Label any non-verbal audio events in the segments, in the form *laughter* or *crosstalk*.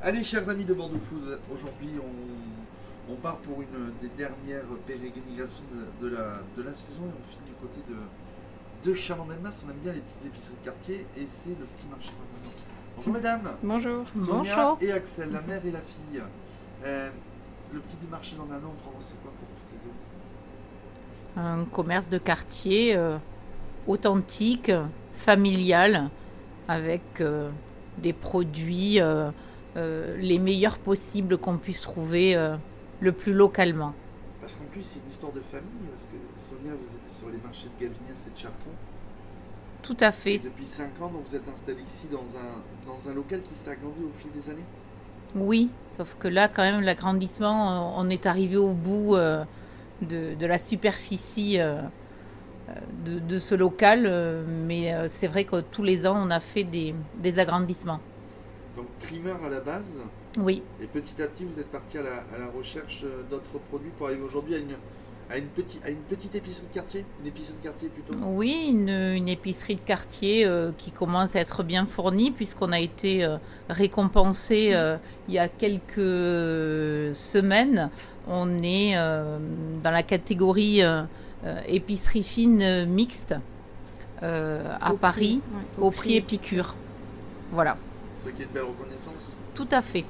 Allez, chers amis de Bordeaux Food, aujourd'hui on, on part pour une des dernières pérégrinations de, de la, de la saison et on finit du côté de, de Chamandelmas. On aime bien les petites épiceries de quartier et c'est le petit marché. Bonjour mesdames, Bonjour. Sonia Bonjour. et Axel, la mère et la fille. Euh, le petit marché dans on trouve c'est quoi pour toutes les deux? Un commerce de quartier euh, authentique, familial, avec euh, des produits euh, les meilleurs possibles qu'on puisse trouver euh, le plus localement. Parce qu'en plus c'est une histoire de famille, parce que Sonia vous êtes sur les marchés de Gavignès et de Chartron. Tout à Et fait. depuis 5 ans, donc vous êtes installé ici dans un, dans un local qui s'est agrandi au fil des années Oui, sauf que là, quand même, l'agrandissement, euh, on est arrivé au bout euh, de, de la superficie de, de ce local, mais c'est vrai que tous les ans, on a fait des, des agrandissements. Donc primeur à la base, Oui, et petit à petit vous êtes parti à la, à la recherche euh, d'autres produits pour arriver aujourd'hui à une, à, une petite, à une petite épicerie de quartier Une épicerie de quartier plutôt? Oui, une, une épicerie de quartier euh, qui commence à être bien fournie puisqu'on a été euh, récompensé euh, il y a quelques semaines. On est euh, dans la catégorie épicerie fine euh, mixte euh, à Au Paris prix, ouais, au prix. Épicure. Voilà, Qui est une belle reconnaissance. tout à fait.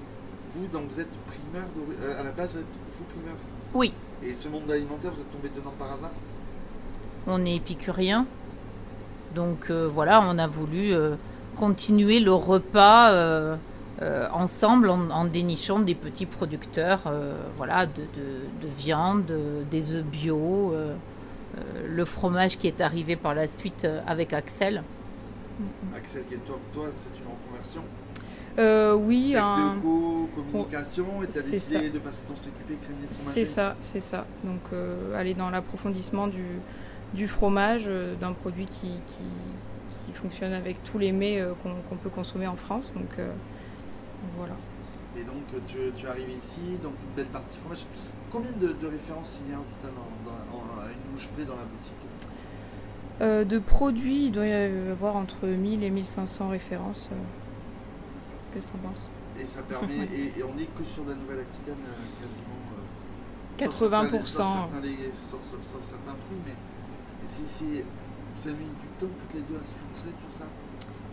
Vous, donc vous êtes primeur, d'ori- euh, à la base, vous primeur. Oui, Et ce monde alimentaire, vous êtes tombé dedans par hasard? On est épicurien. Donc euh, voilà, on a voulu euh, continuer le repas euh, ensemble en, en dénichant des petits producteurs voilà, de, de- de viande, des œufs bio, le fromage qui est arrivé par la suite avec Axel. Axel, qui est toi, toi c'est une reconversion. Euh, oui, un- co, communication, et tu as c'est décidé ça. de passer ton CQP crémier c'est ça, c'est ça. Donc euh, aller dans l'approfondissement du, du fromage, euh, d'un produit qui, qui, qui fonctionne avec tous les mets qu'on peut consommer en France. Donc voilà. Et donc tu, tu arrives ici, donc une belle partie fromage. Combien de, de références il y a en total dans, à une bouche près dans la boutique? Euh, de produits, il doit y avoir entre 1000 et 1500 références. Euh. Qu'est-ce que tu en penses Et ça permet, Ouais. et, et on est que sur la Nouvelle-Aquitaine euh, quasiment. euh, 80%. Sauf certains, sauf certains, lég- sauf- sauf- sauf certains fruits, mais vous avez mis du temps toutes les deux à se lancer pour ça.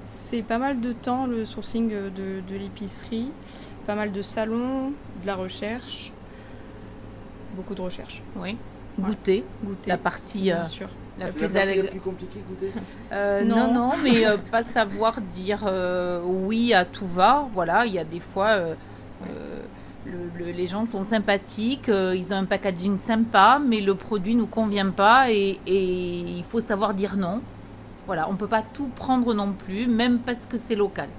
C'est pas mal de temps le sourcing de, de l'épicerie, pas mal de salons, de la recherche, beaucoup de recherche. Oui. Goûter, Goûter, la partie bien euh, sûr. La c'est la plus partie la plus compliquée, goûter. Euh, non. Non. non, mais euh, pas savoir dire euh, oui à tout va. Voilà, il y a des fois, le- le- les gens sont sympathiques, euh, ils ont un packaging sympa, mais le produit nous convient pas et, et il faut savoir dire non. Voilà, on peut pas tout prendre non plus, même parce que c'est local.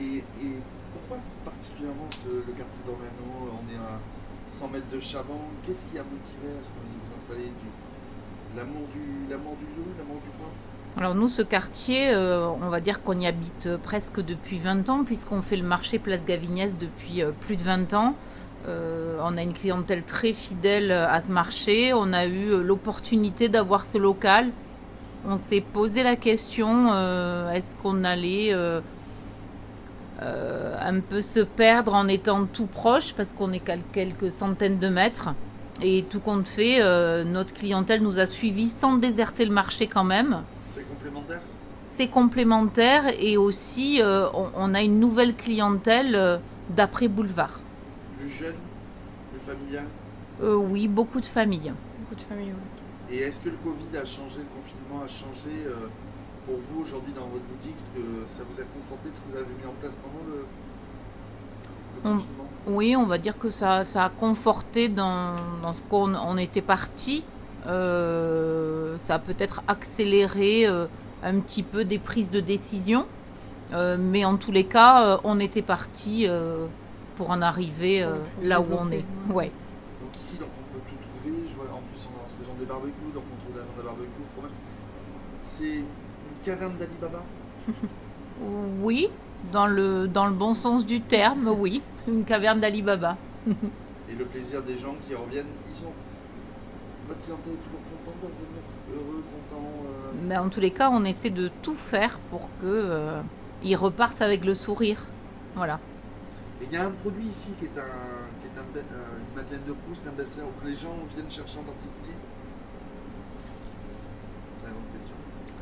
Et, et pourquoi particulièrement ce- le quartier d'Orlano On est à 100 mètres de Chaban? Qu'est-ce qui a motivé à ce qu'on vous installer du, l'amour, du, l'amour du lieu, l'amour du coin Alors nous, ce quartier, euh, on va dire qu'on y habite presque depuis 20 ans, puisqu'on fait le marché Place Gavignès depuis euh, plus de 20 ans. Euh, on a une clientèle très fidèle à ce marché. On a eu l'opportunité d'avoir ce local. On s'est posé la question, est-ce qu'on allait un peu se perdre en étant tout proche, parce qu'on est quelques centaines de mètres. Et tout compte fait, euh, notre clientèle nous a suivis sans déserter le marché quand même C'est complémentaire? C'est complémentaire et aussi euh, on, on a une nouvelle clientèle euh, d'après boulevard. Plus jeune, plus familial Euh, oui, beaucoup de familles. Beaucoup de familles, ouais. Et est-ce que le Covid a changé, le confinement a changé euh, pour vous aujourd'hui dans votre boutique Est-ce que ça vous a conforté de ce que vous avez mis en place pendant le, le On- confinement? Oui, on va dire que ça, ça a conforté dans, dans ce qu'on on était parti. Euh, ça a peut-être accéléré euh, un petit peu des prises de décision. Euh, mais en tous les cas, euh, on était parti euh, pour en arriver euh, là où on est. ouais. Donc ici, donc, on peut tout trouver. Je vois, en plus, on est en saison des barbecues, donc on trouve la viande à barbecue, fromage. C'est une caverne d'Alibaba? Oui, dans le, dans le bon sens du terme, *laughs* oui. Une caverne d'Alibaba. et le plaisir des gens qui reviennent. Ils sont... Votre clientèle est toujours contente de revenir, heureux, content. euh, Mais en tous les cas, on essaie de tout faire pour que euh, ils repartent avec le sourire. Voilà. Et il y a un produit ici qui est, un, qui est un euh, une Madeleine de Proust, un best-seller que les gens viennent chercher en particulier. C'est la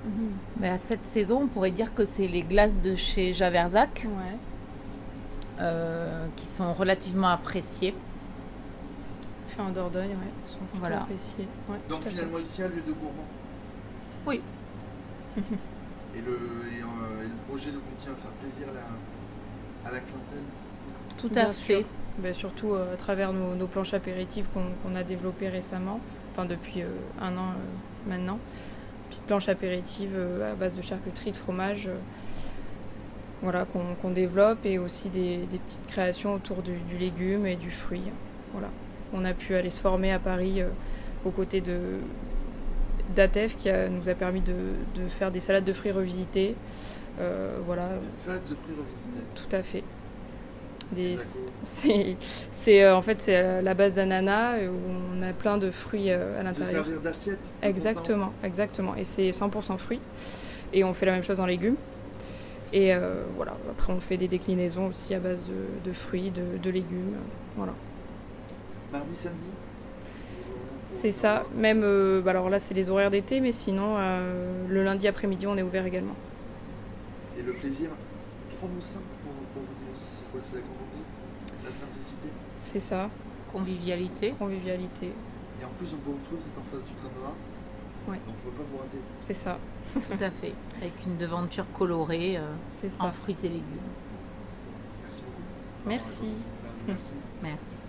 question. Mais à cette saison, on pourrait dire que c'est les glaces de chez Javersac Ouais. euh, qui sont relativement appréciées. Fait en Dordogne. Ils sont Voilà. appréciés. Ouais, Donc finalement ici un lieu de gourmand. Oui. *laughs* Et le, et, euh, et le projet le contient à faire plaisir à la, à la clientèle. Tout Bien à sûr. fait. Ben, surtout euh, à travers nos, nos planches apéritives qu'on a développées récemment, enfin depuis euh, un an euh, maintenant. Petite planche apéritive euh, à base de charcuterie, de fromage, euh, voilà, qu'on développe et aussi des, des petites créations autour du, du légume et du fruit. Voilà. On a pu aller se former à Paris euh, aux côtés de d'Atef qui a- nous a permis de, de faire des salades de fruits revisitées. Euh, voilà, Des salades de fruits revisités. tout à fait. C'est, euh, en fait c'est à la base d'ananas euh, où on a plein de fruits euh, à De l'intérieur. servir d'assiette. Exactement, exactement. Et c'est 100% fruits. Et on fait la même chose en légumes. Et euh, voilà. Après on fait des déclinaisons aussi à base de, de fruits, de, de légumes. euh, Voilà. Mardi, samedi? C'est ça. Même euh, bah alors là c'est les horaires d'été, mais sinon euh, le lundi après-midi on est ouvert également. Et le plaisir, trois mots simples pour, pour vous dire aussi, c'est quoi C'est la gourmandise, la simplicité? C'est ça. Convivialité. Convivialité. Et en plus, on peut vous retrouver, vous êtes en face du tram A. Ouais. Donc on ne peut pas vous rater. C'est ça. Tout à fait. Avec une devanture colorée euh, C'est en fruits et légumes. Merci beaucoup. Merci. Merci. Merci.